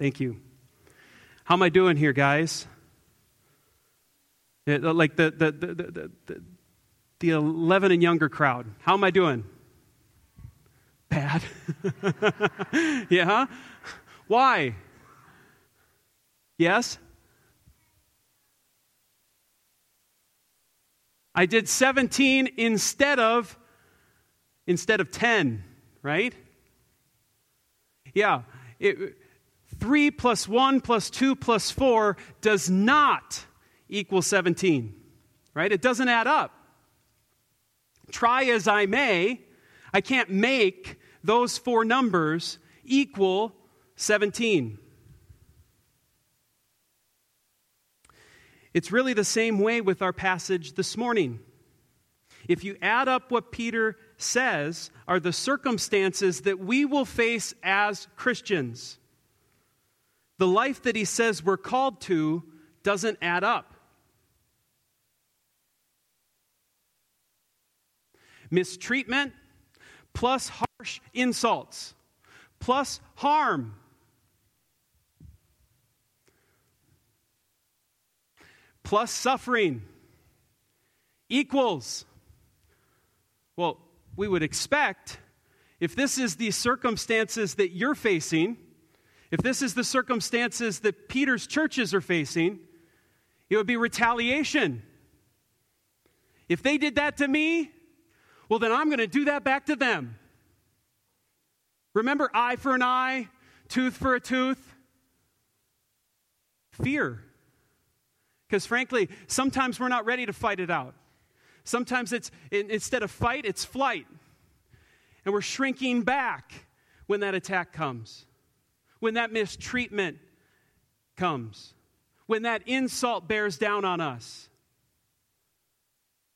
Thank you. How am I doing here, guys? Like the, the, the, the, the, the 11 and younger crowd. How am I doing? Bad. yeah? Why? Yes? I did 17 instead of instead of 10, right? Yeah. It, 3 plus 1 plus 2 plus 4 does not equal 17, right? It doesn't add up. Try as I may, I can't make those four numbers equal 17. It's really the same way with our passage this morning. If you add up what Peter says are the circumstances that we will face as Christians, the life that he says we're called to doesn't add up. Mistreatment plus harsh insults plus harm plus suffering equals. Well, we would expect if this is the circumstances that you're facing, if this is the circumstances that Peter's churches are facing, it would be retaliation. If they did that to me, well, then I'm going to do that back to them. Remember eye for an eye, tooth for a tooth? Fear. Because frankly, sometimes we're not ready to fight it out. Sometimes it's instead of fight, it's flight. And we're shrinking back when that attack comes, when that mistreatment comes, when that insult bears down on us.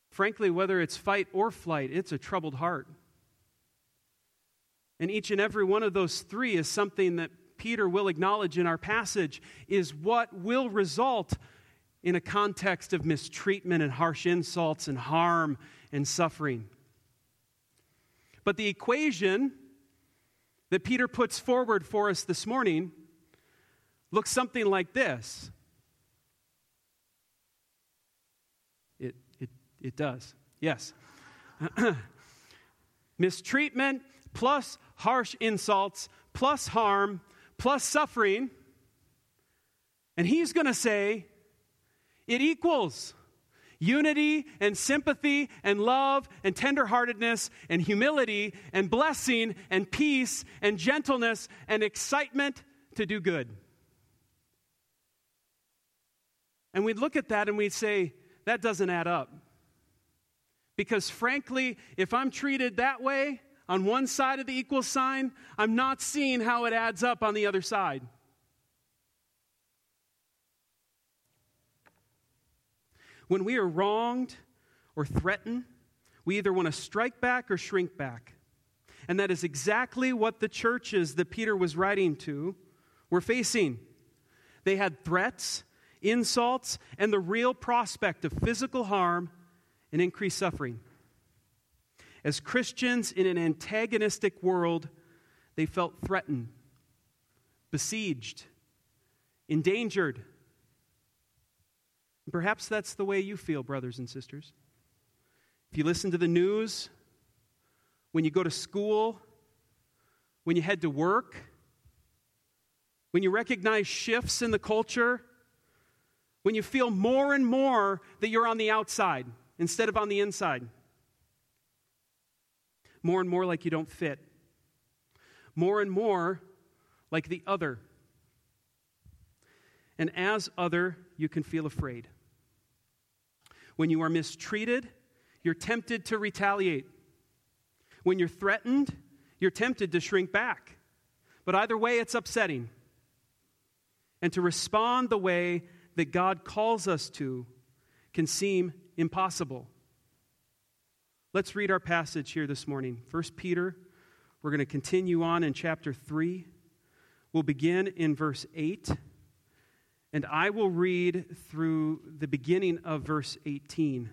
Frankly, whether it's fight or flight, it's a troubled heart. And each and every one of those three is something that Peter will acknowledge in our passage is what will result in a context of mistreatment and harsh insults and harm and suffering. But the equation that Peter puts forward for us this morning looks something like this. It, it, it does. Yes. Mistreatment plus harsh insults plus harm plus suffering. And he's going to say, it equals unity and sympathy and love and tenderheartedness and humility and blessing and peace and gentleness and excitement to do good. And we'd look at that and we'd say, that doesn't add up. Because frankly, if I'm treated that way on one side of the equal sign, I'm not seeing how it adds up on the other side. When we are wronged or threatened, we either want to strike back or shrink back. And that is exactly what the churches that Peter was writing to were facing. They had threats, insults, and the real prospect of physical harm and increased suffering. As Christians in an antagonistic world, they felt threatened, besieged, endangered Perhaps that's the way you feel, brothers and sisters. If you listen to the news, when you go to school, when you head to work, when you recognize shifts in the culture, when you feel more and more that you're on the outside instead of on the inside, more and more like you don't fit, more and more like the other. And as other, you can feel afraid. When you are mistreated, you're tempted to retaliate. When you're threatened, you're tempted to shrink back. But either way, it's upsetting. And to respond the way that God calls us to can seem impossible. Let's read our passage here this morning. 1 Peter, we're going to continue on in chapter 3. We'll begin in verse 8. And I will read through the beginning of verse 18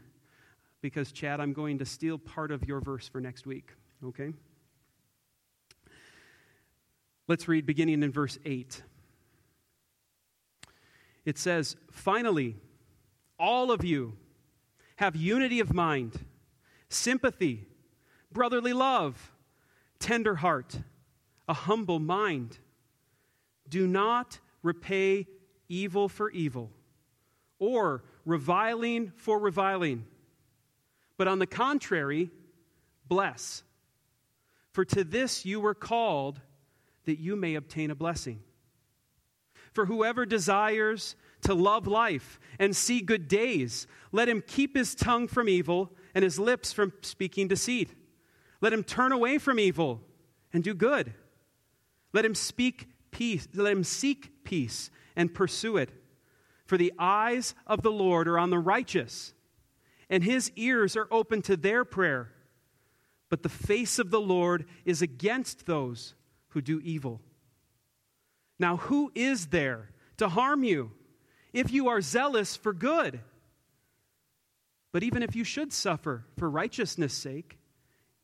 because, Chad, I'm going to steal part of your verse for next week, okay? Let's read beginning in verse 8. it says, Finally, all of you have unity of mind, sympathy, brotherly love, tender heart, a humble mind. Do not repay evil for evil or reviling for reviling, but on the contrary, bless. For to this you were called that you may obtain a blessing. For whoever desires to love life and see good days, let him keep his tongue from evil and his lips from speaking deceit. Let him turn away from evil and do good. Let him speak peace, let him seek peace and pursue it. For the eyes of the Lord are on the righteous, and his ears are open to their prayer. But the face of the Lord is against those who do evil. Now, who is there to harm you if you are zealous for good? But even if you should suffer for righteousness' sake,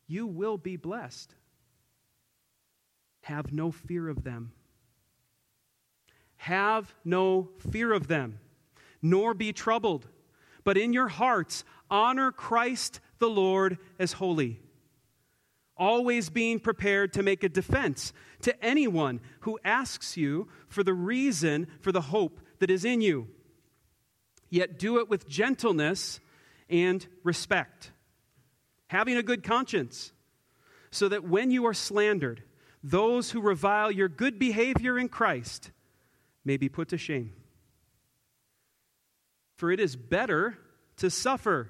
you will be blessed. Have no fear of them. Have no fear of them, nor be troubled, but in your hearts honor Christ the Lord as holy always being prepared to make a defense to anyone who asks you for the reason for the hope that is in you. Yet do it with gentleness and respect, having a good conscience, so that when you are slandered, those who revile your good behavior in Christ may be put to shame. For it is better to suffer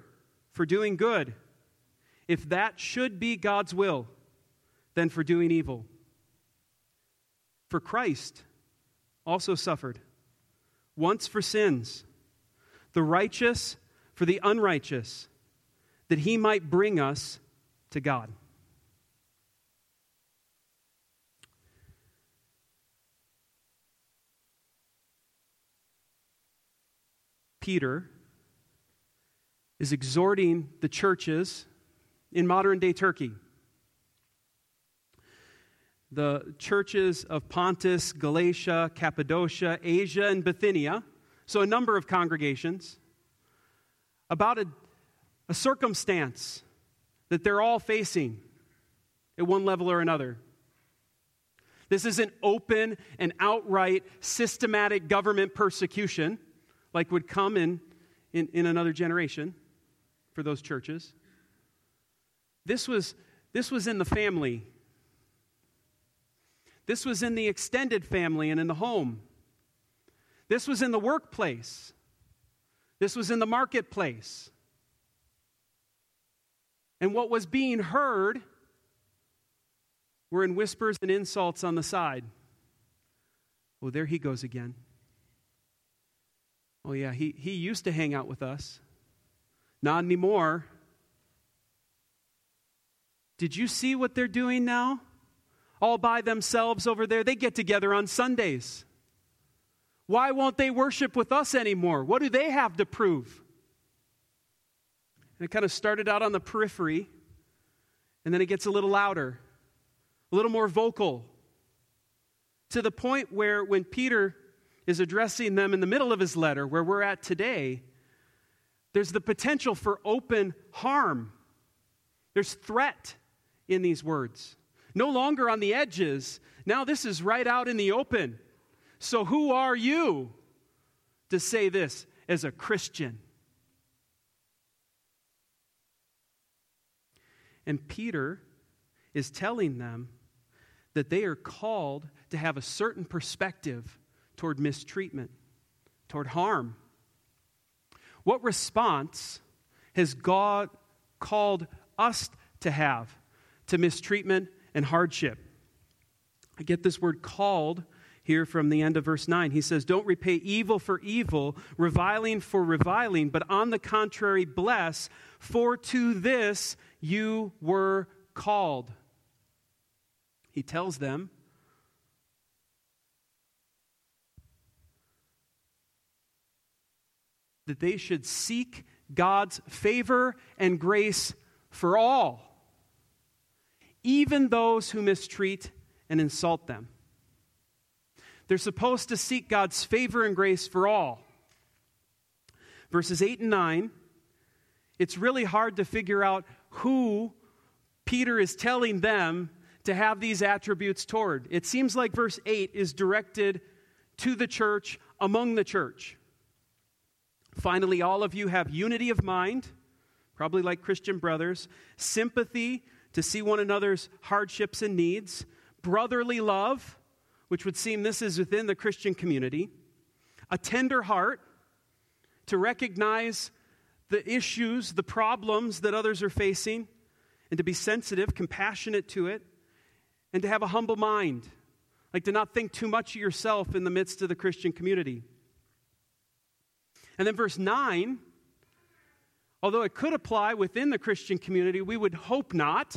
for doing good if that should be God's will, than for doing evil. For Christ also suffered once for sins, the righteous for the unrighteous, that he might bring us to God. Peter is exhorting the churches in modern day Turkey. The churches of Pontus, Galatia, Cappadocia, Asia, and Bithynia, so a number of congregations, about a, a circumstance that they're all facing at one level or another. This isn't open and outright systematic government persecution like would come in, in, in another generation for those churches. This was, this was in the family. This was in the extended family and in the home. This was in the workplace. This was in the marketplace. And what was being heard were in whispers and insults on the side. Oh, there he goes again. Oh, yeah, he, he used to hang out with us. Not anymore. Did you see what they're doing now? All by themselves over there. They get together on Sundays. Why won't they worship with us anymore? What do they have to prove? And it kind of started out on the periphery, and then it gets a little louder, a little more vocal, to the point where when Peter is addressing them in the middle of his letter, where we're at today, there's the potential for open harm. There's threat in these words. No longer on the edges. Now this is right out in the open. So, who are you to say this as a Christian? And Peter is telling them that they are called to have a certain perspective toward mistreatment, toward harm. What response has God called us to have to mistreatment and hardship. I get this word called here from the end of verse 9. He says, Don't repay evil for evil, reviling for reviling, but on the contrary, bless, for to this you were called. He tells them, that they should seek God's favor and grace for all even those who mistreat and insult them. They're supposed to seek God's favor and grace for all. Verses 8 and 9, it's really hard to figure out who Peter is telling them to have these attributes toward. It seems like verse 8 is directed to the church, among the church. Finally, all of you have unity of mind, probably like Christian brothers, sympathy to see one another's hardships and needs, brotherly love, which would seem this is within the Christian community, a tender heart to recognize the issues, the problems that others are facing, and to be sensitive, compassionate to it, and to have a humble mind, like to not think too much of yourself in the midst of the Christian community. And then verse 9, although it could apply within the Christian community, we would hope not.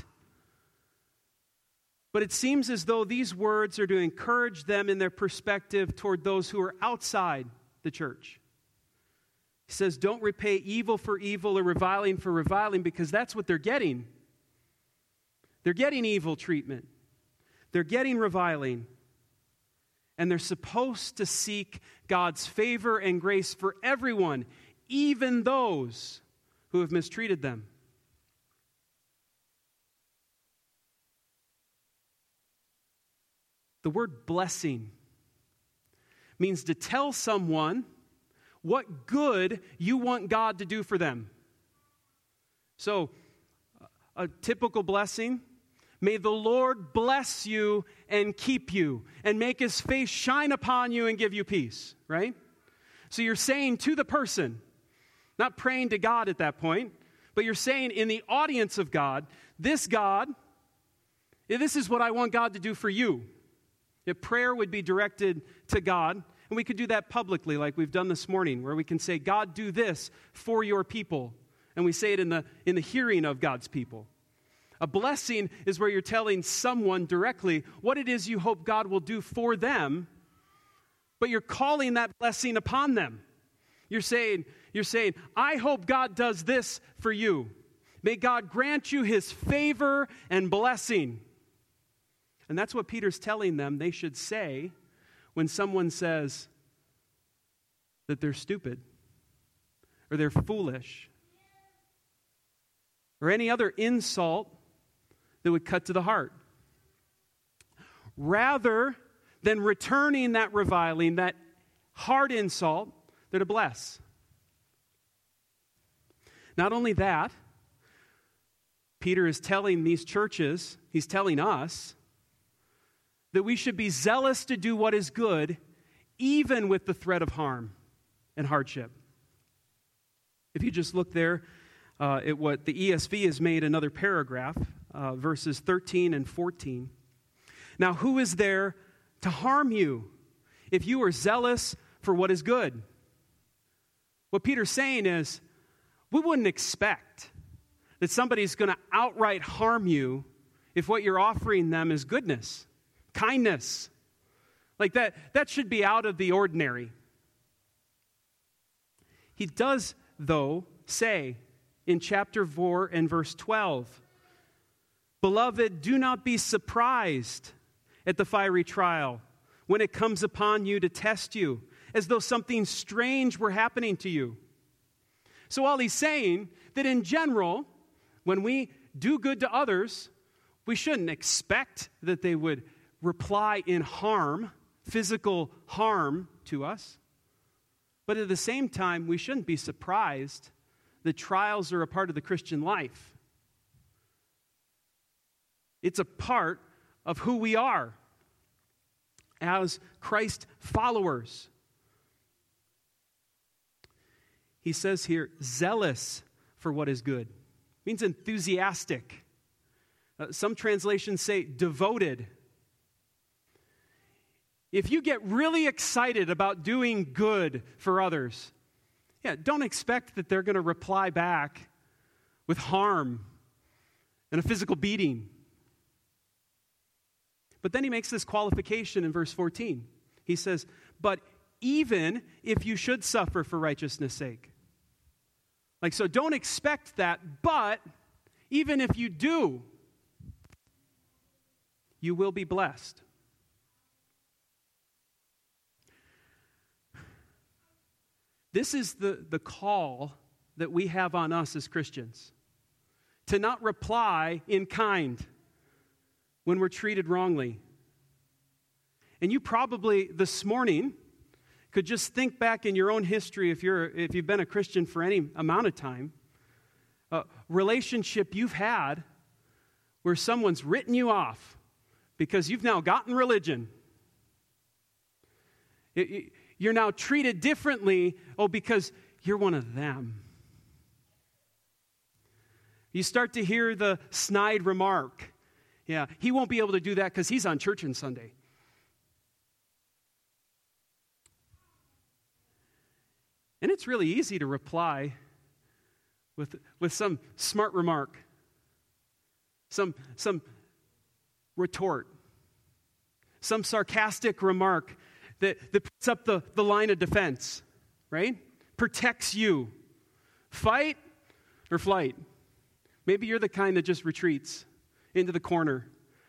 But it seems as though these words are to encourage them in their perspective toward those who are outside the church. He says, Don't repay evil for evil or reviling for reviling because that's what they're getting. They're getting evil treatment, they're getting reviling. And they're supposed to seek God's favor and grace for everyone, even those who have mistreated them. The word blessing means to tell someone what good you want God to do for them. So, a typical blessing may the Lord bless you and keep you, and make his face shine upon you and give you peace, right? So, you're saying to the person, not praying to God at that point, but you're saying in the audience of God, this God, this is what I want God to do for you. If prayer would be directed to God, and we could do that publicly, like we've done this morning, where we can say, God, do this for your people. And we say it in the, in the hearing of God's people. A blessing is where you're telling someone directly what it is you hope God will do for them, but you're calling that blessing upon them. You're saying, you're saying, I hope God does this for you. May God grant you his favor and blessing. And that's what Peter's telling them they should say when someone says that they're stupid or they're foolish or any other insult that would cut to the heart. Rather than returning that reviling, that hard insult, they're to bless. Not only that, Peter is telling these churches, he's telling us, that we should be zealous to do what is good, even with the threat of harm and hardship. If you just look there uh, at what the ESV has made another paragraph, uh, verses 13 and 14. Now, who is there to harm you if you are zealous for what is good? What Peter's saying is, we wouldn't expect that somebody's going to outright harm you if what you're offering them is goodness kindness. Like that, that should be out of the ordinary. He does, though, say in chapter 4 and verse 12 Beloved, do not be surprised at the fiery trial when it comes upon you to test you, as though something strange were happening to you. So, while he's saying that in general, when we do good to others, we shouldn't expect that they would reply in harm, physical harm to us. But at the same time, we shouldn't be surprised that trials are a part of the Christian life. It's a part of who we are as Christ followers. He says here, zealous for what is good. It means enthusiastic. Uh, some translations say devoted if you get really excited about doing good for others, yeah, don't expect that they're going to reply back with harm and a physical beating. But then he makes this qualification in verse 14. He says, But even if you should suffer for righteousness' sake. Like, so don't expect that, but even if you do, you will be blessed. This is the, the call that we have on us as Christians to not reply in kind when we're treated wrongly. And you probably this morning could just think back in your own history if, you're, if you've been a Christian for any amount of time, a relationship you've had where someone's written you off because you've now gotten religion. You're now treated differently, oh, because you're one of them. You start to hear the snide remark. Yeah, he won't be able to do that because he's on church on Sunday. And it's really easy to reply with, with some smart remark, some, some retort, some sarcastic remark that, that puts up the, the line of defense, right? Protects you. Fight or flight. Maybe you're the kind that just retreats into the corner,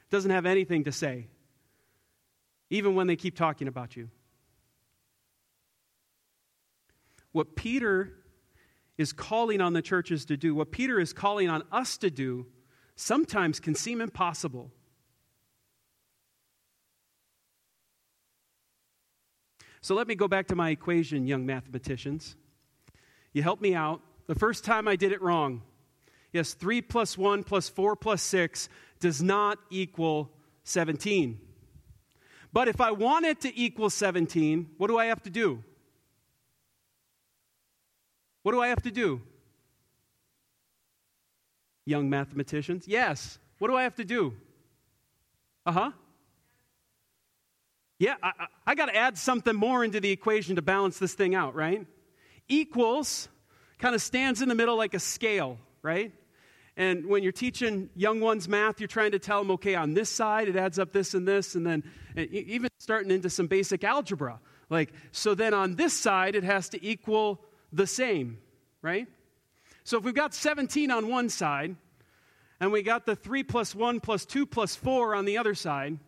doesn't have anything to say, even when they keep talking about you. What Peter is calling on the churches to do, what Peter is calling on us to do, sometimes can seem impossible. So let me go back to my equation, young mathematicians. You help me out. The first time I did it wrong. Yes, 3 plus 1 plus 4 plus 6 does not equal 17. But if I want it to equal 17, what do I have to do? What do I have to do? Young mathematicians? Yes. What do I have to do? Uh huh. Yeah, I, I got to add something more into the equation to balance this thing out, right? Equals kind of stands in the middle like a scale, right? And when you're teaching young ones math, you're trying to tell them, okay, on this side, it adds up this and this, and then even starting into some basic algebra. Like, so then on this side, it has to equal the same, right? So if we've got 17 on one side, and we got the 3 plus 1 plus 2 plus 4 on the other side,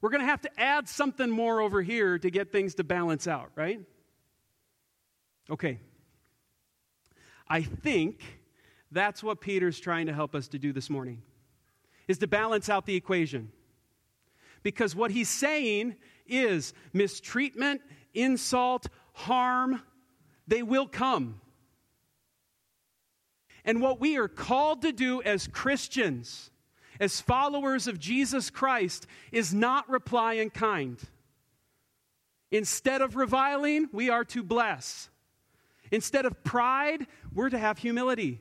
we're going to have to add something more over here to get things to balance out, right? Okay. I think that's what Peter's trying to help us to do this morning. Is to balance out the equation. Because what he's saying is mistreatment, insult, harm, they will come. And what we are called to do as Christians, as followers of Jesus Christ, is not reply in kind. Instead of reviling, we are to bless. Instead of pride, we're to have humility.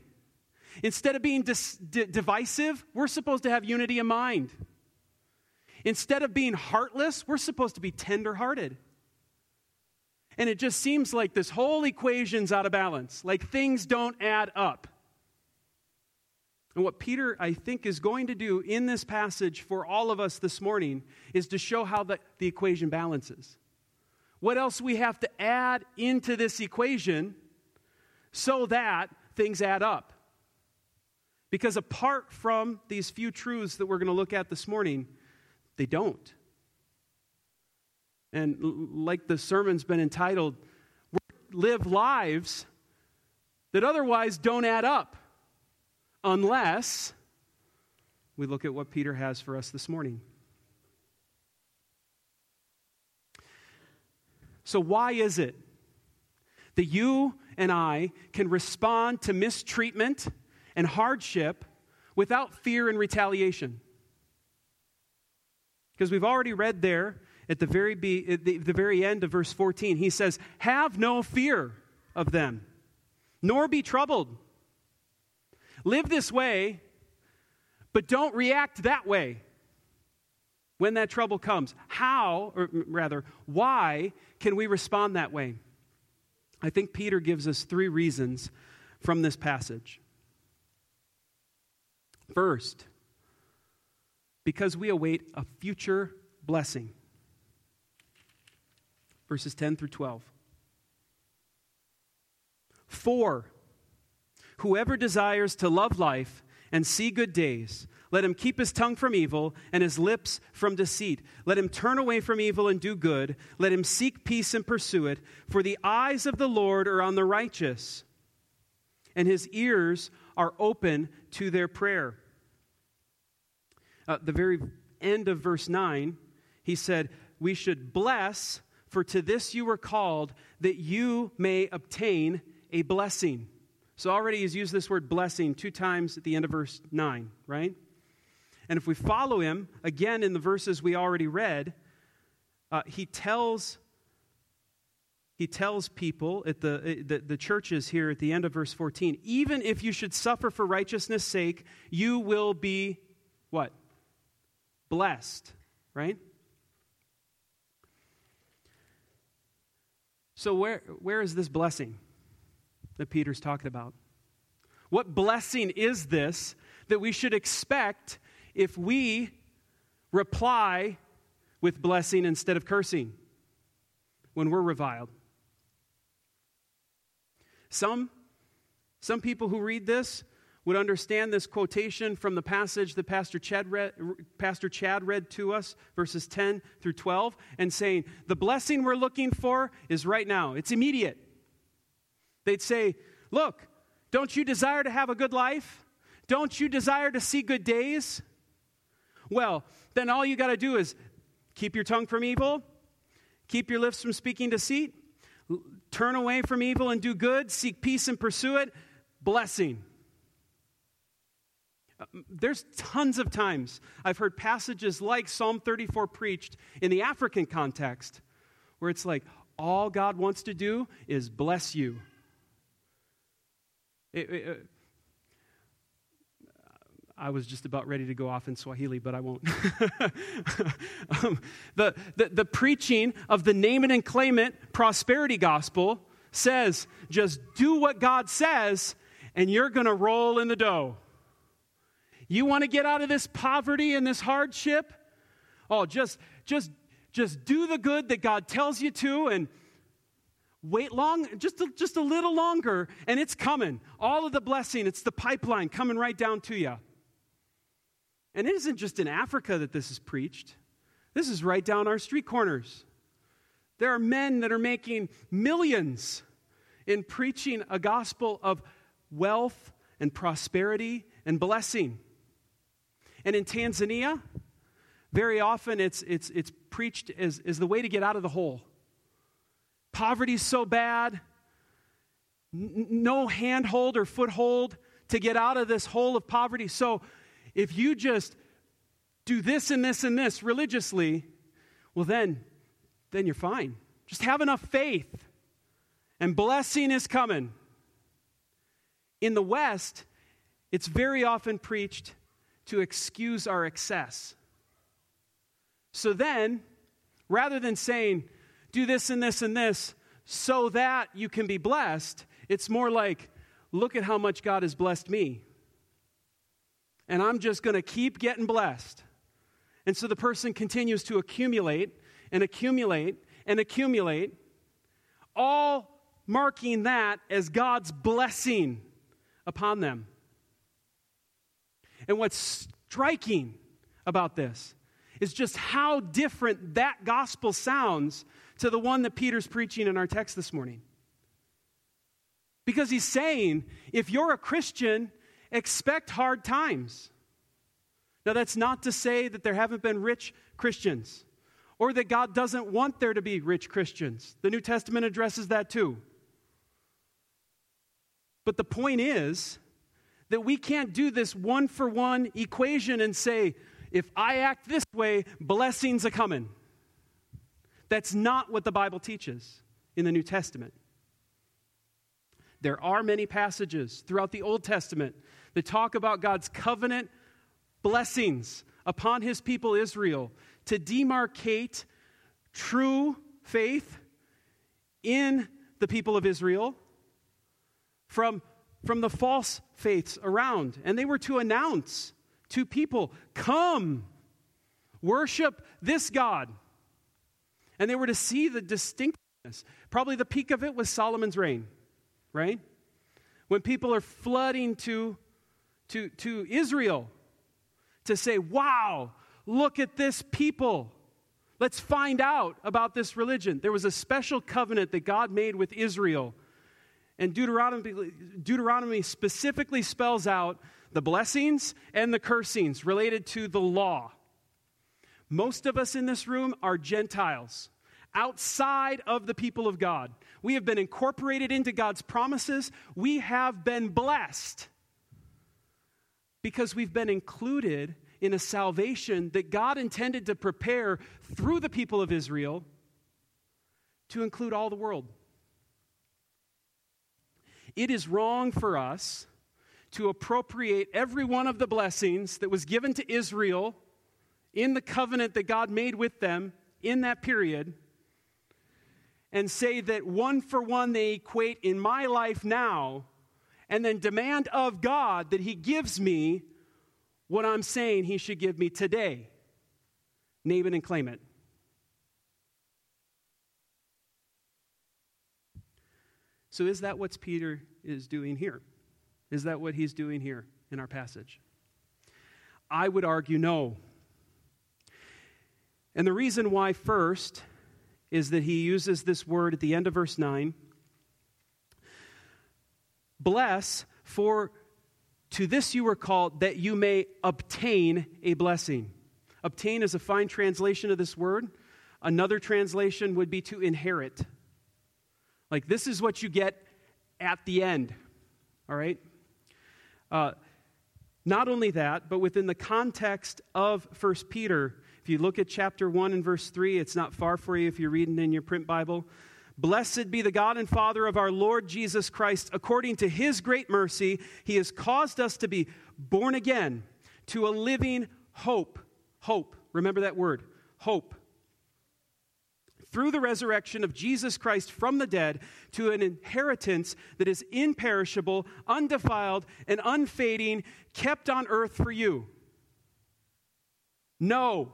Instead of being dis- d- divisive, we're supposed to have unity of mind. Instead of being heartless, we're supposed to be tenderhearted. And it just seems like this whole equation's out of balance, like things don't add up. And what Peter, I think, is going to do in this passage for all of us this morning is to show how the, the equation balances. What else we have to add into this equation so that things add up. Because apart from these few truths that we're going to look at this morning, they don't. And like the sermon's been entitled, live lives that otherwise don't add up unless we look at what Peter has for us this morning. So, why is it that you and I can respond to mistreatment and hardship without fear and retaliation? Because we've already read there at the very, be, at the, the very end of verse 14, he says, Have no fear of them, nor be troubled. Live this way, but don't react that way when that trouble comes. How, or rather, why can we respond that way? I think Peter gives us three reasons from this passage. First, because we await a future blessing verses 10 through 12. For whoever desires to love life and see good days Let him keep his tongue from evil and his lips from deceit. Let him turn away from evil and do good. Let him seek peace and pursue it. For the eyes of the Lord are on the righteous, and his ears are open to their prayer. Uh, the very end of verse 9, he said, We should bless, for to this you were called, that you may obtain a blessing. So already he's used this word blessing two times at the end of verse 9, right? And if we follow him, again in the verses we already read, uh, he tells he tells people at the, eh, the, the churches here at the end of verse 14 even if you should suffer for righteousness sake you will be what? Blessed right? So where, where is this blessing that peter's talking about? What blessing is this that we should expect if we reply with blessing instead of cursing when we're reviled. Some, some people who read this would understand this quotation from the passage that Pastor Chad, read, Pastor Chad read to us, verses 10 through 12, and saying, The blessing we're looking for is right now, it's immediate. They'd say, Look, don't you desire to have a good life? Don't you desire to see good days? Well, then all you got to do is keep your tongue from evil, keep your lips from speaking deceit, turn away from evil and do good, seek peace and pursue it, blessing. Uh, there's tons of times I've heard passages like Psalm 34 preached in the African context where it's like, all God wants to do is bless you. It, it, I was just about ready to go off in Swahili, but I won't. um, the, the, the preaching of the name it and claim it prosperity gospel says just do what God says, and you're going to roll in the dough. You want to get out of this poverty and this hardship? Oh, just, just, just do the good that God tells you to, and wait long just a, just a little longer and it's coming all of the blessing it's the pipeline coming right down to you and it isn't just in Africa that this is preached, this is right down our street corners. There are men that are making millions in preaching a gospel of wealth and prosperity and blessing. And in Tanzania, very often it's, it's, it's preached as, as the way to get out of the hole. Poverty's so bad, n- no handhold or foothold to get out of this hole of poverty. So if you just do this and this and this religiously, well, then, then you're fine. Just have enough faith, and blessing is coming. In the West, it's very often preached to excuse our excess. So then, rather than saying, do this and this and this so that you can be blessed, it's more like, look at how much God has blessed me and I'm just going to keep getting blessed. And so the person continues to accumulate and accumulate and accumulate, all marking that as God's blessing upon them. And what's striking about this is just how different that gospel sounds to the one that Peter's preaching in our text this morning. Because he's saying, if you're a Christian, expect hard times. Now, that's not to say that there haven't been rich Christians or that God doesn't want there to be rich Christians. The New Testament addresses that too. But the point is that we can't do this one for one equation and say, if I act this way, blessings are coming. That's not what the Bible teaches in the New Testament. There are many passages throughout the Old Testament that talk about God's covenant blessings upon his people Israel to demarcate true faith in the people of Israel from, from the false faiths around. And they were to announce to people, Come, worship this God. And they were to see the distinctness. Probably the peak of it was Solomon's reign, right? When people are flooding to to, to Israel to say, wow, look at this people. Let's find out about this religion. There was a special covenant that God made with Israel. And Deuteronomy, Deuteronomy specifically spells out the blessings and the cursings related to the law. Most of us in this room are Gentiles, outside of the people of God. We have been incorporated into God's promises. We have been blessed because we've been included in a salvation that God intended to prepare through the people of Israel to include all the world. It is wrong for us to appropriate every one of the blessings that was given to Israel in the covenant that God made with them in that period and say that one for one they equate in my life now and then demand of God that He gives me what I'm saying he should give me today. Name it and claim it. So, is that what Peter is doing here? Is that what he's doing here in our passage? I would argue no. And the reason why, first, is that he uses this word at the end of verse 9 bless, for to this you were called that you may obtain a blessing. Obtain is a fine translation of this word. Another translation would be to inherit. Like, this is what you get at the end. All right? Uh, not only that, but within the context of 1 Peter, if you look at chapter 1 and verse 3, it's not far for you if you're reading in your print Bible. Blessed be the God and Father of our Lord Jesus Christ. According to his great mercy, he has caused us to be born again to a living hope. Hope. Remember that word hope. Through the resurrection of Jesus Christ from the dead to an inheritance that is imperishable, undefiled, and unfading, kept on earth for you. No.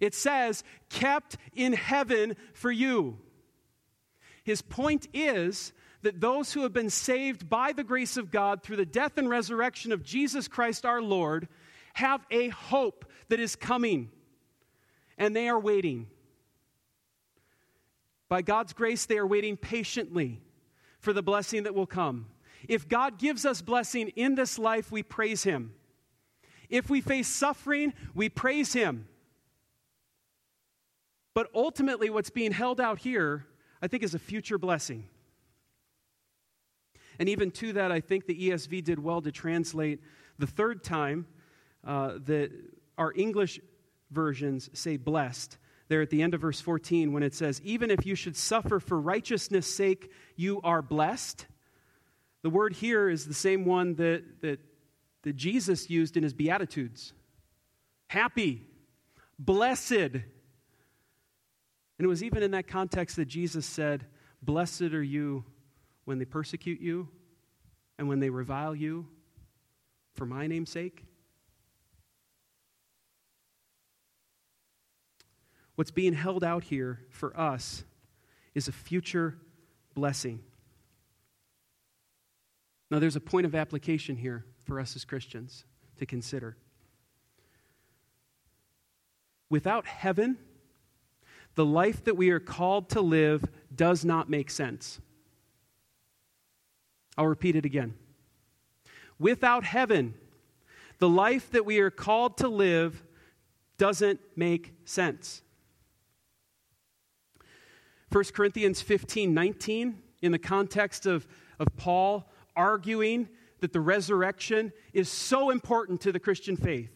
It says, kept in heaven for you. His point is that those who have been saved by the grace of God through the death and resurrection of Jesus Christ our Lord have a hope that is coming, and they are waiting. By God's grace, they are waiting patiently for the blessing that will come. If God gives us blessing in this life, we praise Him. If we face suffering, we praise Him. But ultimately, what's being held out here I think is a future blessing. And even to that, I think the ESV did well to translate the third time uh, that our English versions say blessed. There at the end of verse 14, when it says, Even if you should suffer for righteousness' sake, you are blessed. The word here is the same one that, that, that Jesus used in his Beatitudes happy, blessed, and it was even in that context that Jesus said, Blessed are you when they persecute you and when they revile you for my name's sake. What's being held out here for us is a future blessing. Now, there's a point of application here for us as Christians to consider. Without heaven, the life that we are called to live does not make sense. I'll repeat it again. Without heaven, the life that we are called to live doesn't make sense. 1 Corinthians 15 19, in the context of, of Paul arguing that the resurrection is so important to the Christian faith.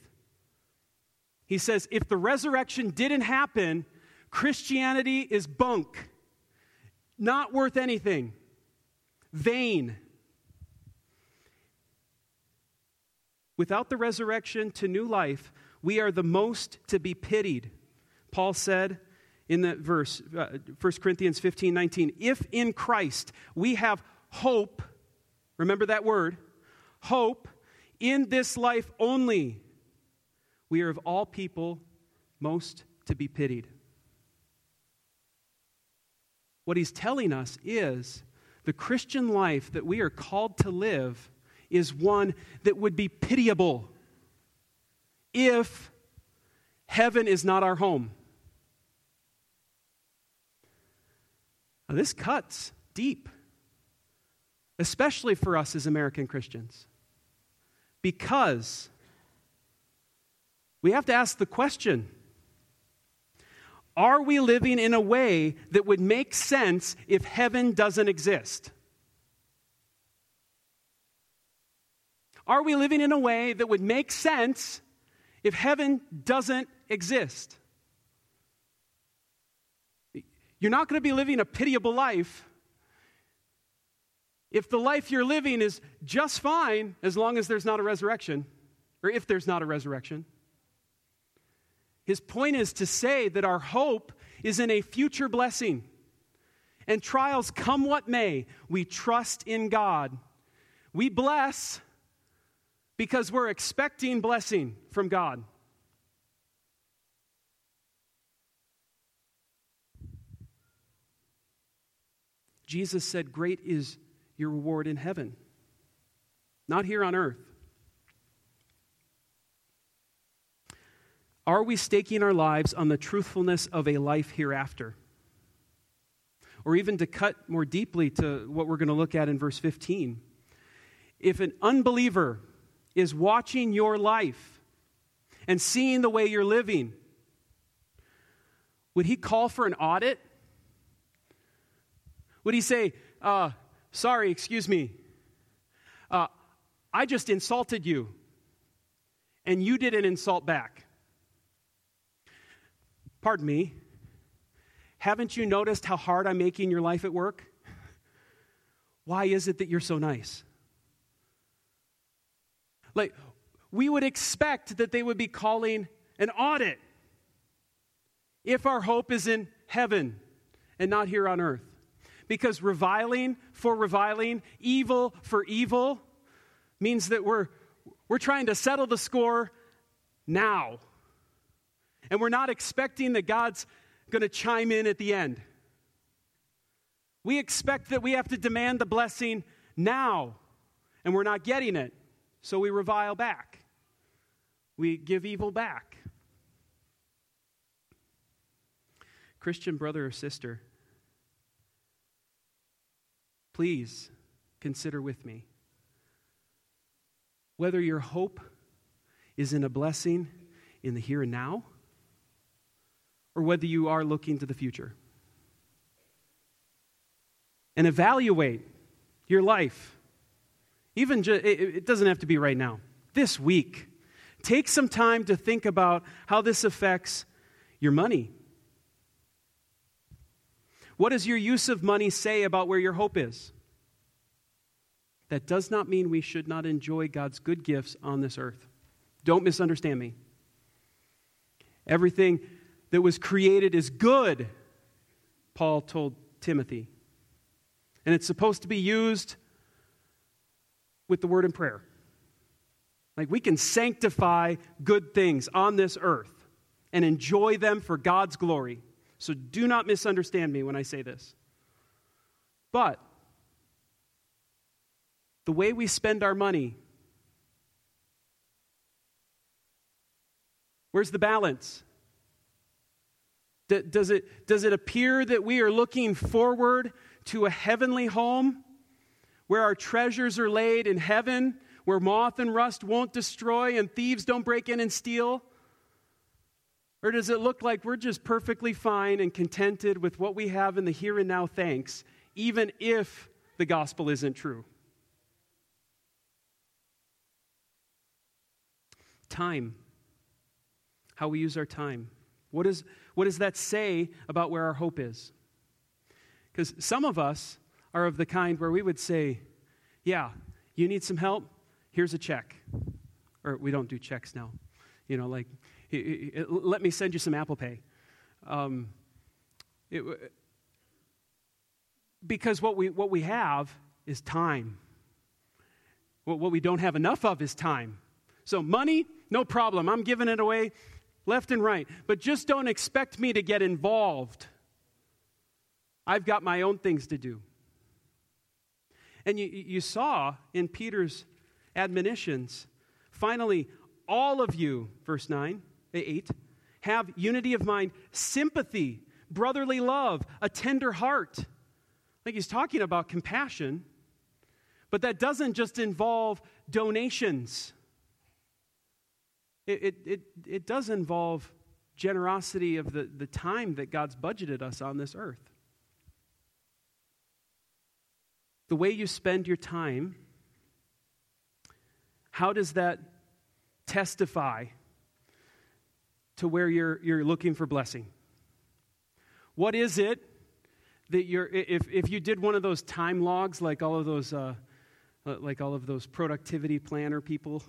He says, if the resurrection didn't happen, Christianity is bunk, not worth anything, vain. Without the resurrection to new life, we are the most to be pitied. Paul said in that verse, uh, 1 Corinthians 15 19, if in Christ we have hope, remember that word, hope in this life only, we are of all people most to be pitied. What he's telling us is the Christian life that we are called to live is one that would be pitiable if heaven is not our home? Now, this cuts deep, especially for us as American Christians, because we have to ask the question Are we living in a way that would make sense if heaven doesn't exist? Are we living in a way that would make sense if heaven doesn't exist? You're not going to be living a pitiable life if the life you're living is just fine as long as there's not a resurrection, or if there's not a resurrection. His point is to say that our hope is in a future blessing. And trials come what may, we trust in God. We bless because we're expecting blessing from God. Jesus said, Great is your reward in heaven, not here on earth. Are we staking our lives on the truthfulness of a life hereafter? Or even to cut more deeply to what we're going to look at in verse 15. If an unbeliever is watching your life and seeing the way you're living, would he call for an audit? Would he say, uh, Sorry, excuse me, uh, I just insulted you, and you didn't insult back? Pardon me, haven't you noticed how hard I'm making your life at work? Why is it that you're so nice? Like, we would expect that they would be calling an audit if our hope is in heaven and not here on earth. Because reviling for reviling, evil for evil, means that we're, we're trying to settle the score now. And we're not expecting that God's going to chime in at the end. We expect that we have to demand the blessing now, and we're not getting it. So we revile back. We give evil back. Christian brother or sister, please consider with me whether your hope is in a blessing in the here and now or whether you are looking to the future. And evaluate your life even ju- it, it doesn't have to be right now. This week, take some time to think about how this affects your money. What does your use of money say about where your hope is? That does not mean we should not enjoy God's good gifts on this earth. Don't misunderstand me. Everything that was created is good, Paul told Timothy. And it's supposed to be used with the word and prayer. Like we can sanctify good things on this earth and enjoy them for God's glory. So do not misunderstand me when I say this. But the way we spend our money, where's the balance? Does it, does it appear that we are looking forward to a heavenly home where our treasures are laid in heaven, where moth and rust won't destroy and thieves don't break in and steal? Or does it look like we're just perfectly fine and contented with what we have in the here and now thanks, even if the gospel isn't true? Time. How we use our time. What, is, what does that say about where our hope is? Because some of us are of the kind where we would say, Yeah, you need some help? Here's a check. Or we don't do checks now. You know, like, let me send you some Apple Pay. Um, it, because what we, what we have is time. What, what we don't have enough of is time. So, money, no problem. I'm giving it away left and right. But just don't expect me to get involved. I've got my own things to do. And you, you saw in Peter's admonitions, finally, all of you, verse 9, eh, 8, have unity of mind, sympathy, brotherly love, a tender heart. Think he's talking about compassion, but that doesn't just involve donations. It, it, it, it does involve generosity of the, the time that God's budgeted us on this earth. The way you spend your time, how does that testify to where you're, you're looking for blessing? What is it that you're, if, if you did one of those time logs like all of those, uh, like all of those productivity planner people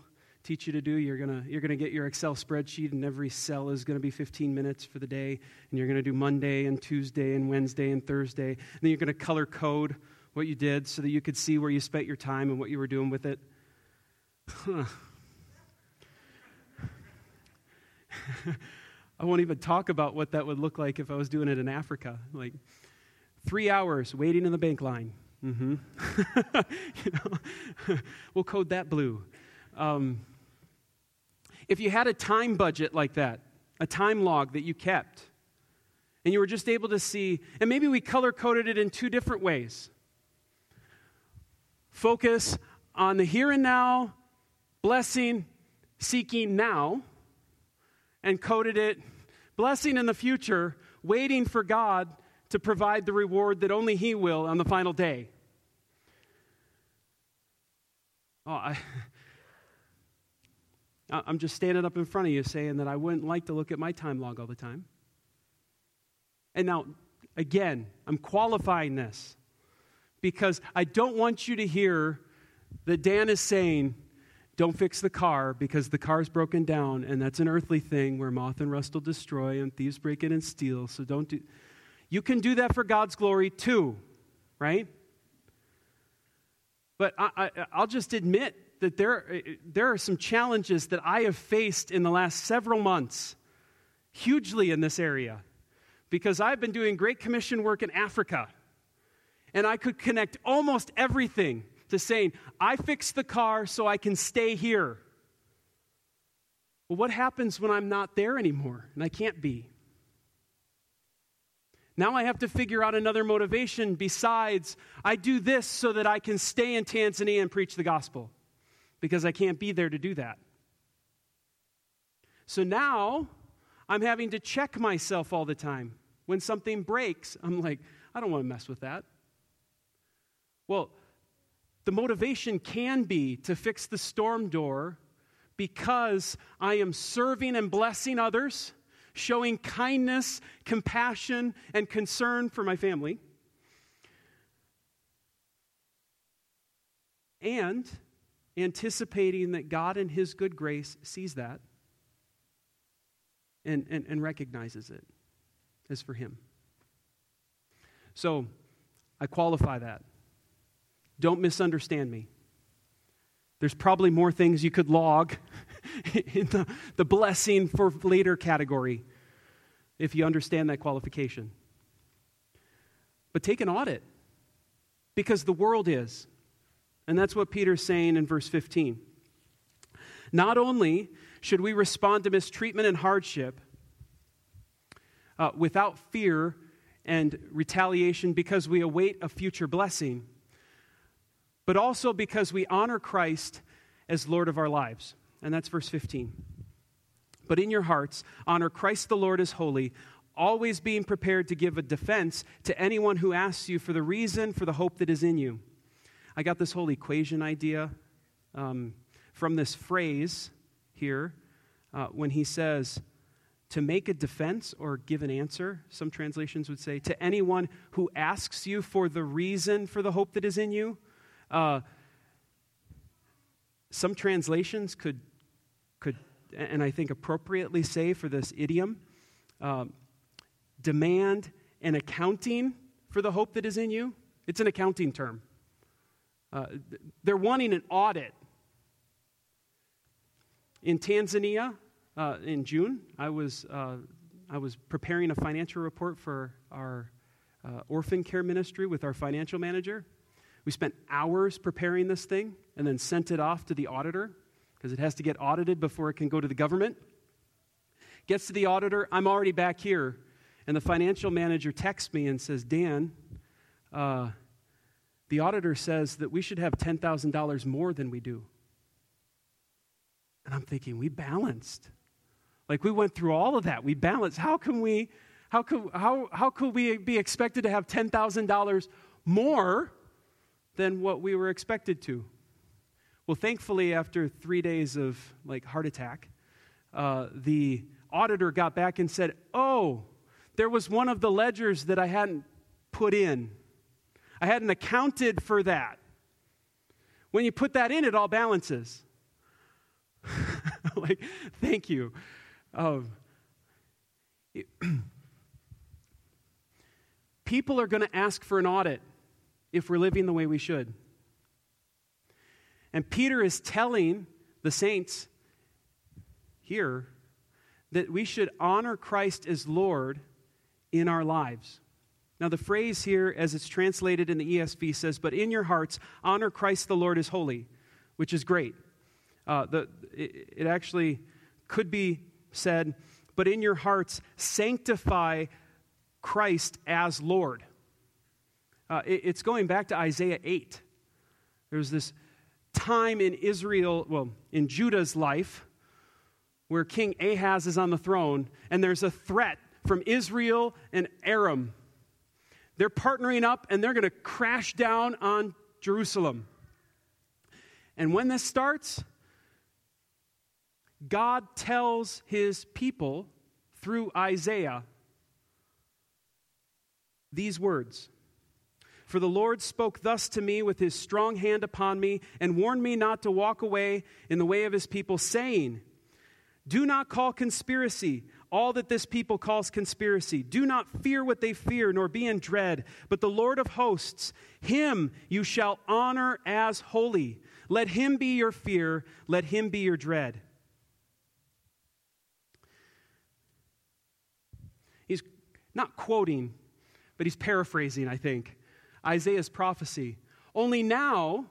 teach you to do, you're going to you're gonna get your Excel spreadsheet and every cell is going to be 15 minutes for the day. And you're going to do Monday and Tuesday and Wednesday and Thursday. And then you're going to color code what you did so that you could see where you spent your time and what you were doing with it. Huh. I won't even talk about what that would look like if I was doing it in Africa. Like three hours waiting in the bank line. Mm-hmm. you know, we'll code that blue. Um, if you had a time budget like that, a time log that you kept, and you were just able to see, and maybe we color coded it in two different ways focus on the here and now, blessing, seeking now, and coded it blessing in the future, waiting for God to provide the reward that only He will on the final day. Oh, I, I'm just standing up in front of you saying that I wouldn't like to look at my time log all the time. And now, again, I'm qualifying this because I don't want you to hear that Dan is saying, don't fix the car because the car's broken down, and that's an earthly thing where moth and rust will destroy and thieves break in and steal. So don't do. You can do that for God's glory too, right? But I, will just admit that there, uh, there are some challenges that I have faced in the last several months, hugely in this area, because I've been doing Great Commission work in Africa, and I could connect almost everything to saying, I fixed the car so I can stay here. Well, what happens when I'm not there anymore and I can't be? Now I have to figure out another motivation besides I do this so that I can stay in Tanzania and preach the gospel because I can't be there to do that. So now I'm having to check myself all the time. When something breaks, I'm like, I don't want to mess with that. Well, the motivation can be to fix the storm door because I am serving and blessing others, showing kindness, compassion, and concern for my family. And anticipating that God in His good grace sees that and, and, and recognizes it as for Him. So I qualify that. Don't misunderstand me. There's probably more things you could log in the, the blessing for later category if you understand that qualification. But take an audit because the world is. And that's what Peter's saying in verse 15. Not only should we respond to mistreatment and hardship uh, without fear and retaliation because we await a future blessing but also because we honor Christ as Lord of our lives. And that's verse 15. But in your hearts, honor Christ the Lord as holy, always being prepared to give a defense to anyone who asks you for the reason for the hope that is in you. I got this whole equation idea um, from this phrase here uh, when he says, to make a defense or give an answer, some translations would say, to anyone who asks you for the reason for the hope that is in you. Uh, some translations could, could, and I think appropriately say for this idiom, um, demand an accounting for the hope that is in you. It's an accounting term. Uh, they're wanting an audit. In Tanzania, uh, in June, I was, uh, I was preparing a financial report for our uh, orphan care ministry with our financial manager. We spent hours preparing this thing and then sent it off to the auditor. because it has to get audited before it can go to the government. Gets to the auditor, I'm already back here. And the financial manager texts me and says, Dan, uh, the auditor says that we should have $10,000 more than we do. And I'm thinking, we balanced. Like we went through all of that. We balanced. How can we, how could, how, how could we be expected to have $10,000 more than what we were expected to? Well, thankfully, after three days of like heart attack, uh, the auditor got back and said, Oh, there was one of the ledgers that I hadn't put in. I hadn't accounted for that. When you put that in, it all balances. like, thank you. Um, people are going to ask for an audit if we're living the way we should. And Peter is telling the saints here that we should honor Christ as Lord in our lives. Now, the phrase here, as it's translated in the ESV, says, But in your hearts, honor Christ the Lord as holy, which is great. Uh, the, it, it actually could be said, But in your hearts, sanctify Christ as Lord. Uh, it, it's going back to Isaiah 8. There's this time in Israel, well, in Judah's life, where King Ahaz is on the throne, and there's a threat from Israel and Aram. They're partnering up and they're going to crash down on Jerusalem. And when this starts, God tells his people through Isaiah these words for the Lord spoke thus to me with his strong hand upon me, and warned me not to walk away in the way of his people, saying, Do not call conspiracy all that this people calls conspiracy. Do not fear what they fear, nor be in dread. But the Lord of hosts, him you shall honor as holy. Let him be your fear, let him be your dread. He's not quoting, but he's paraphrasing, I think. Isaiah's prophecy. Only now,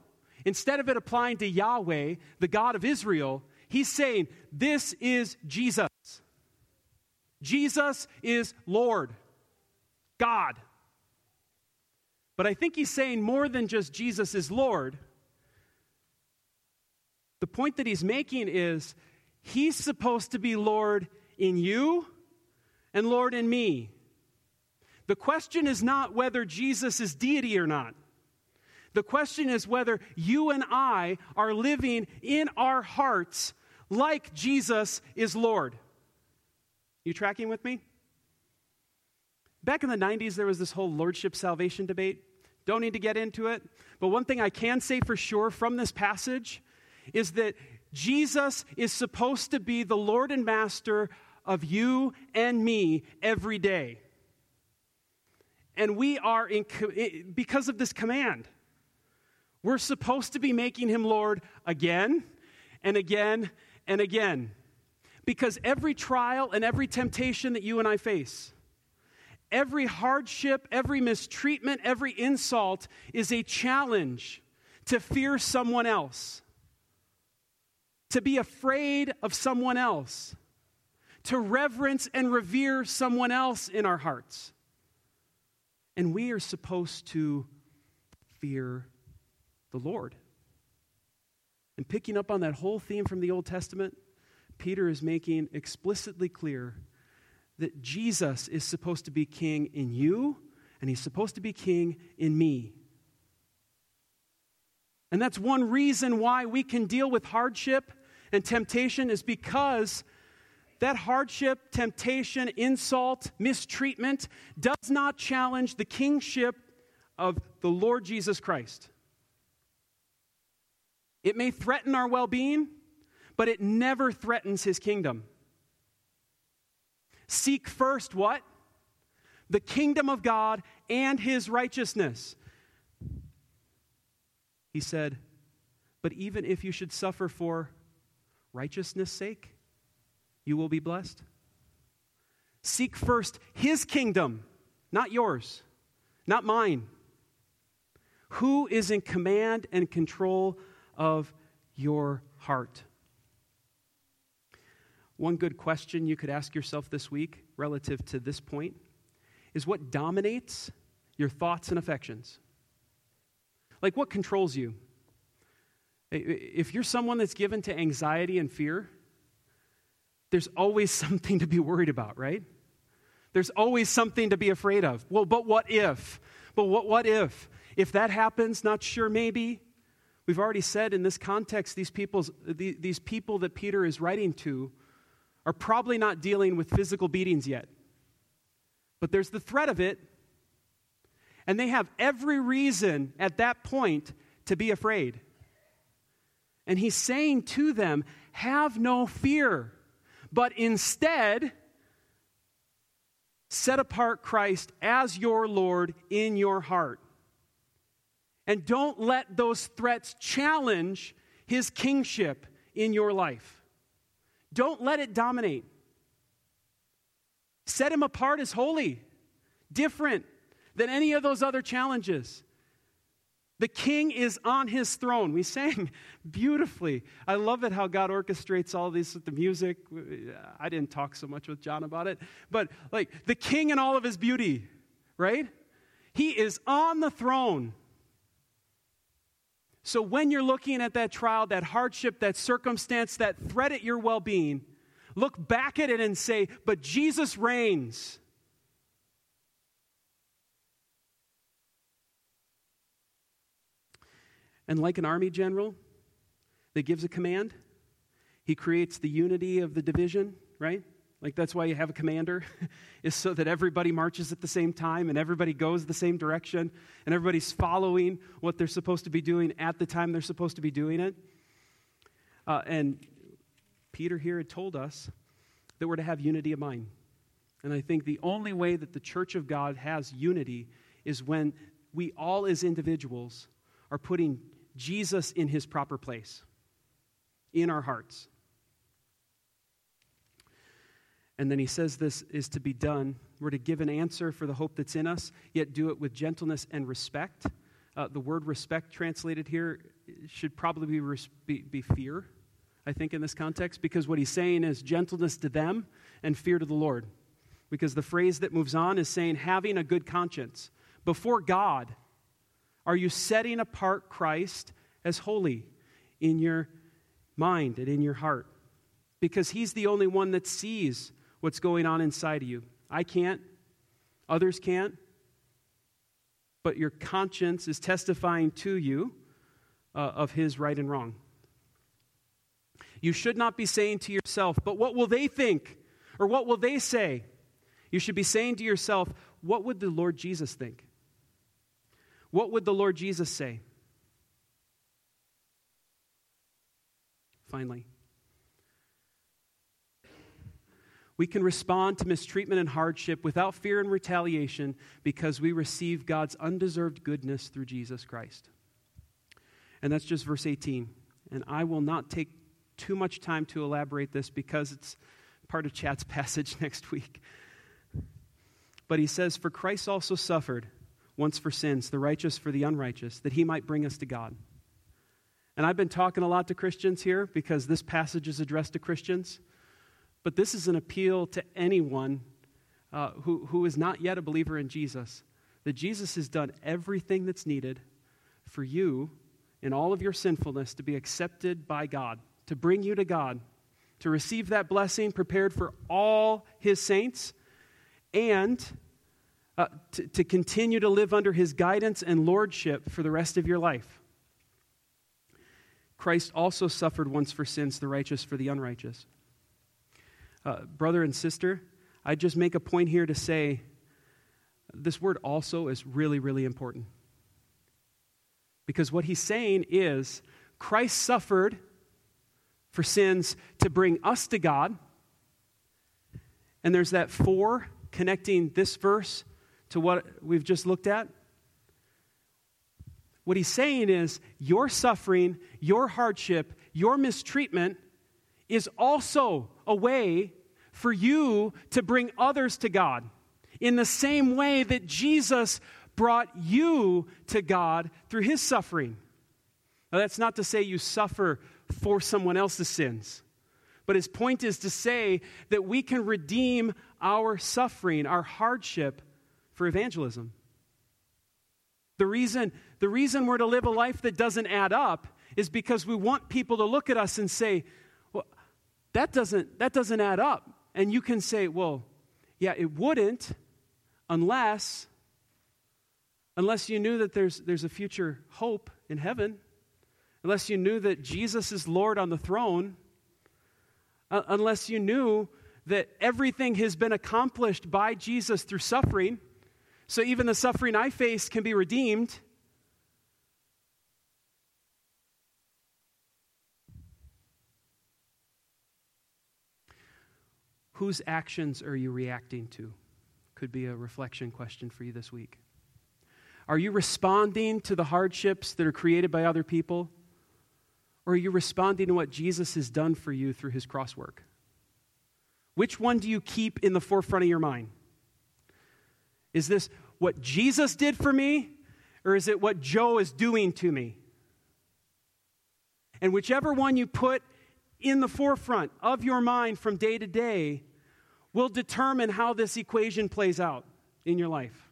instead of it applying to Yahweh, the God of Israel, he's saying, This is Jesus. Jesus is Lord, God. But I think he's saying more than just Jesus is Lord. The point that he's making is he's supposed to be Lord in you and Lord in me. The question is not whether Jesus is deity or not. The question is whether you and I are living in our hearts like Jesus is Lord. You tracking with me? Back in the 90s, there was this whole lordship salvation debate. Don't need to get into it. But one thing I can say for sure from this passage is that Jesus is supposed to be the Lord and Master of you and me every day and we are in, because of this command. We're supposed to be making him Lord again and again and again. Because every trial and every temptation that you and I face, every hardship, every mistreatment, every insult is a challenge to fear someone else, to be afraid of someone else, to reverence and revere someone else in our hearts. And we are supposed to fear the Lord. And picking up on that whole theme from the Old Testament, Peter is making explicitly clear that Jesus is supposed to be king in you, and he's supposed to be king in me. And that's one reason why we can deal with hardship and temptation, is because that hardship, temptation, insult, mistreatment does not challenge the kingship of the Lord Jesus Christ. It may threaten our well being, but it never threatens his kingdom. Seek first what? The kingdom of God and his righteousness. He said, But even if you should suffer for righteousness' sake, you will be blessed? Seek first his kingdom, not yours, not mine. Who is in command and control of your heart? One good question you could ask yourself this week relative to this point is what dominates your thoughts and affections? Like, what controls you? If you're someone that's given to anxiety and fear, there's always something to be worried about, right? There's always something to be afraid of. Well, but what if? But what, what if? If that happens, not sure, maybe. We've already said in this context, these, people's, these people that Peter is writing to are probably not dealing with physical beatings yet. But there's the threat of it. And they have every reason at that point to be afraid. And he's saying to them, Have no fear, but instead, set apart Christ as your Lord in your heart. And don't let those threats challenge his kingship in your life. Don't let it dominate. Set him apart as holy, different than any of those other challenges. The king is on his throne. We sang beautifully. I love it how God orchestrates all these with the music. I didn't talk so much with John about it, but like the king and all of his beauty, right? He is on the throne. So when you're looking at that trial, that hardship, that circumstance, that threat at your well being, look back at it and say, But Jesus reigns. And like an army general that gives a command, he creates the unity of the division, right? Like that's why you have a commander, is so that everybody marches at the same time and everybody goes the same direction and everybody's following what they're supposed to be doing at the time they're supposed to be doing it. Uh, and Peter here had told us that we're to have unity of mind. And I think the only way that the church of God has unity is when we all, as individuals, are putting Jesus in his proper place in our hearts. And then he says this is to be done. We're to give an answer for the hope that's in us, yet do it with gentleness and respect. Uh, the word respect translated here should probably be, res- be, be fear, I think, in this context, because what he's saying is gentleness to them and fear to the Lord. Because the phrase that moves on is saying having a good conscience before God are you setting apart Christ as holy in your mind and in your heart? Because He's the only one that sees what's going on inside of you. I can't, others can't, but your conscience is testifying to you uh, of His right and wrong. You should not be saying to yourself, but what will they think? Or what will they say? You should be saying to yourself, what would the Lord Jesus think? What would the Lord Jesus say? Finally, we can respond to mistreatment and hardship without fear and retaliation because we receive God's undeserved goodness through Jesus Christ. And that's just verse 18. And I will not take too much time to elaborate this because it's part of Chad's passage next week. But he says, For Christ also suffered once for sins, the righteous for the unrighteous, that he might bring us to God. And I've been talking a lot to Christians here because this passage is addressed to Christians. But this is an appeal to anyone uh, who, who is not yet a believer in Jesus. That Jesus has done everything that's needed for you in all of your sinfulness to be accepted by God, to bring you to God, to receive that blessing prepared for all his saints, and uh, to, to continue to live under his guidance and lordship for the rest of your life. Christ also suffered once for sins, the righteous for the unrighteous. Uh, brother and sister, I just make a point here to say this word also is really, really important. Because what he's saying is Christ suffered for sins to bring us to God. And there's that for connecting this verse to what we've just looked at? What he's saying is your suffering, your hardship, your mistreatment is also a way for you to bring others to God in the same way that Jesus brought you to God through his suffering. Now, that's not to say you suffer for someone else's sins, But his point is to say that we can redeem our suffering, our hardship, for evangelism. The reason, the reason we're to live a life that doesn't add up is because we want people to look at us and say, well, that doesn't, that doesn't add up. And you can say, well, yeah, it wouldn't unless, unless you knew that there's, there's a future hope in heaven, unless you knew that Jesus is Lord on the throne, uh, unless you knew that everything has been accomplished by Jesus through suffering, so even the suffering I face can be redeemed. Whose actions are you reacting to? Could be a reflection question for you this week. Are you responding to the hardships that are created by other people? Or are you responding to what Jesus has done for you through his cross work? Which one do you keep in the forefront of your mind? Is this what Jesus did for me, or is it what Joe is doing to me? And whichever one you put in the forefront of your mind from day to day will determine how this equation plays out in your life.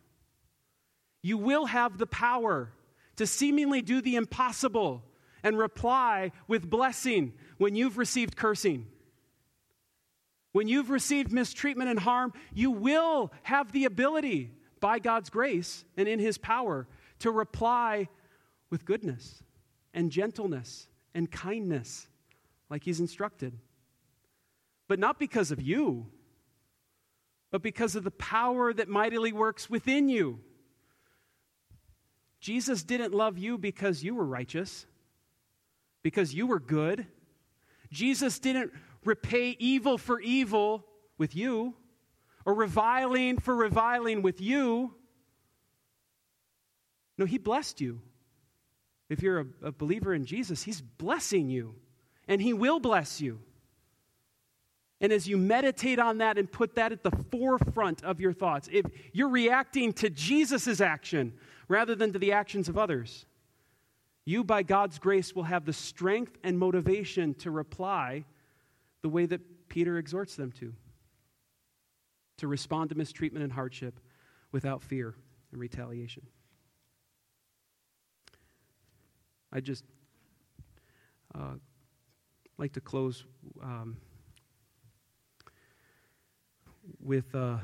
You will have the power to seemingly do the impossible and reply with blessing when you've received cursing. When you've received mistreatment and harm, you will have the ability, by God's grace and in His power, to reply with goodness and gentleness and kindness, like He's instructed. But not because of you, but because of the power that mightily works within you. Jesus didn't love you because you were righteous, because you were good. Jesus didn't repay evil for evil with you, or reviling for reviling with you. No, He blessed you. If you're a, a believer in Jesus, He's blessing you, and He will bless you. And as you meditate on that and put that at the forefront of your thoughts, if you're reacting to Jesus' action rather than to the actions of others, you, by God's grace, will have the strength and motivation to reply the way that Peter exhorts them to to respond to mistreatment and hardship without fear and retaliation. I just uh, like to close. Um, with uh,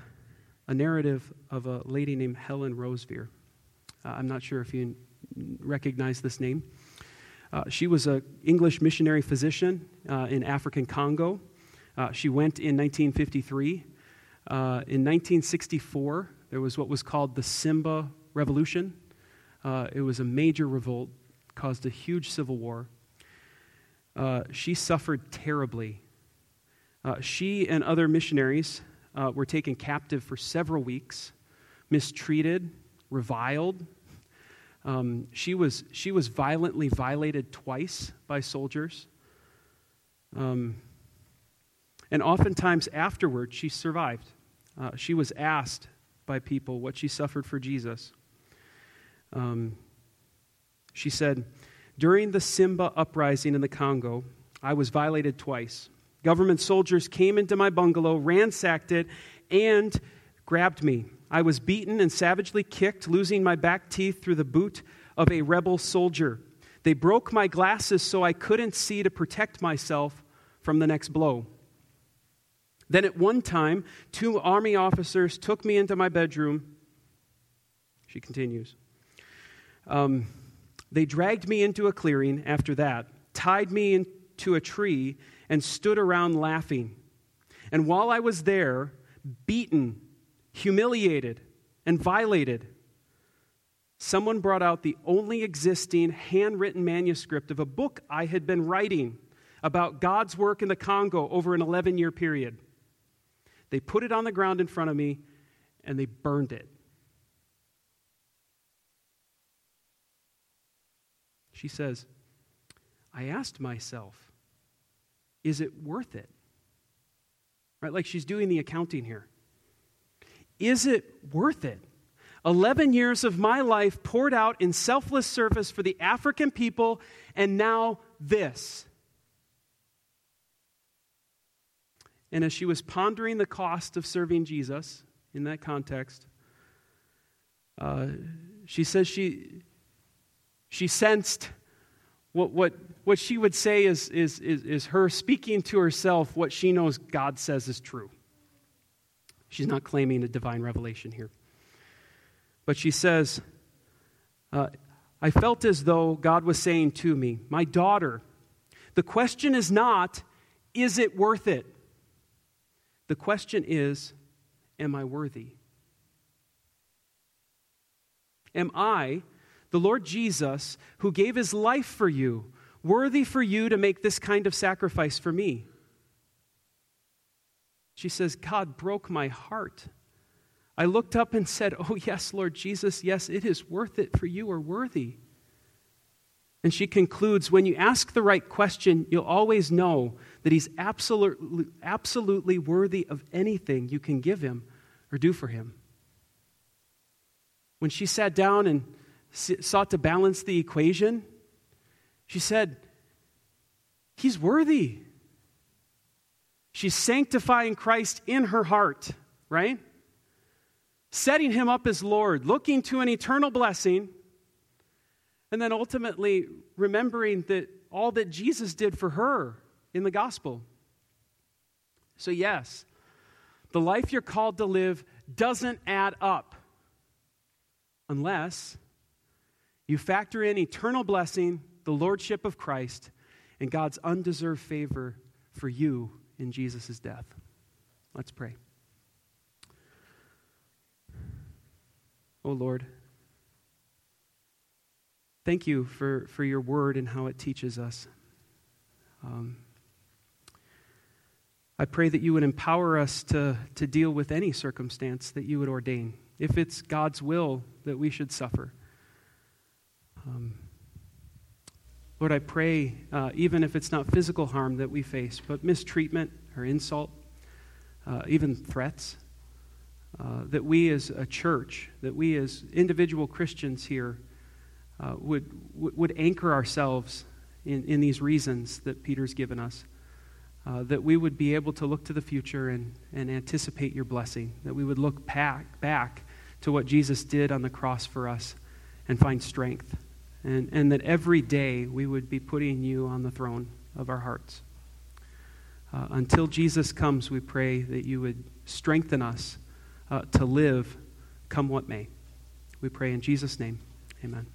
a narrative of a lady named Helen Roseveare. Uh, I'm not sure if you recognize this name. Uh, she was an English missionary physician uh, in African Congo. Uh, she went in 1953. Uh, in 1964, there was what was called the Simba Revolution. it was a major revolt, caused a huge civil war. she suffered terribly. she and other missionaries uh, were taken captive for several weeks, mistreated, reviled. Um, she, was, she was violently violated twice by soldiers. Um, and oftentimes afterward, she survived. Uh, she was asked by people what she suffered for Jesus. Um, she said, During the Simba uprising in the Congo, I was violated twice. Government soldiers came into my bungalow, ransacked it, and grabbed me. I was beaten and savagely kicked, losing my back teeth through the boot of a rebel soldier. They broke my glasses so I couldn't see to protect myself from the next blow. Then at one time, two army officers took me into my bedroom. She continues. Um, they dragged me into a clearing after that, tied me into a tree, and stood around laughing. And while I was there, beaten, humiliated, and violated, someone brought out the only existing handwritten manuscript of a book I had been writing about God's work in the Congo over an 11 year period. They put it on the ground in front of me and they burned it. She says, I asked myself, is it worth it? Right? Like she's doing the accounting here. Is it worth it? 11 years of my life poured out in selfless service for the African people, and now this. And as she was pondering the cost of serving Jesus in that context, uh, she says she, she sensed what, what, what she would say is, is, is, is her speaking to herself what she knows God says is true. She's not claiming a divine revelation here. But she says, uh, I felt as though God was saying to me, My daughter, the question is not, is it worth it? The question is, am I worthy? Am I, the Lord Jesus, who gave his life for you, worthy for you to make this kind of sacrifice for me? She says, God broke my heart. I looked up and said, Oh, yes, Lord Jesus, yes, it is worth it, for you are worthy. And she concludes when you ask the right question, you'll always know that he's absolutely, absolutely worthy of anything you can give him or do for him. When she sat down and sought to balance the equation, she said, He's worthy. She's sanctifying Christ in her heart, right? Setting him up as Lord, looking to an eternal blessing, and then ultimately remembering that all that Jesus did for her in the gospel. So, yes, the life you're called to live doesn't add up unless you factor in eternal blessing, the lordship of Christ, and God's undeserved favor for you in Jesus' death. Let's pray. Oh Lord, thank you for, for your word and how it teaches us. Um, I pray that you would empower us to, to deal with any circumstance that you would ordain. If it's God's will that we should suffer. Um, Lord, I pray, uh, even if it's not physical harm that we face, but mistreatment or insult, uh, even threats, uh, that we as a church, that we as individual Christians here uh, would, would anchor ourselves in, in these reasons that Peter's given us. Uh, that we would be able to look to the future and, and anticipate your blessing, that we would look back, back to what Jesus did on the cross for us and find strength and, and that every day we would be putting you on the throne of our hearts. Uh, until Jesus comes, we pray that you would strengthen us uh, to live come what may. We pray in Jesus' name. Amen.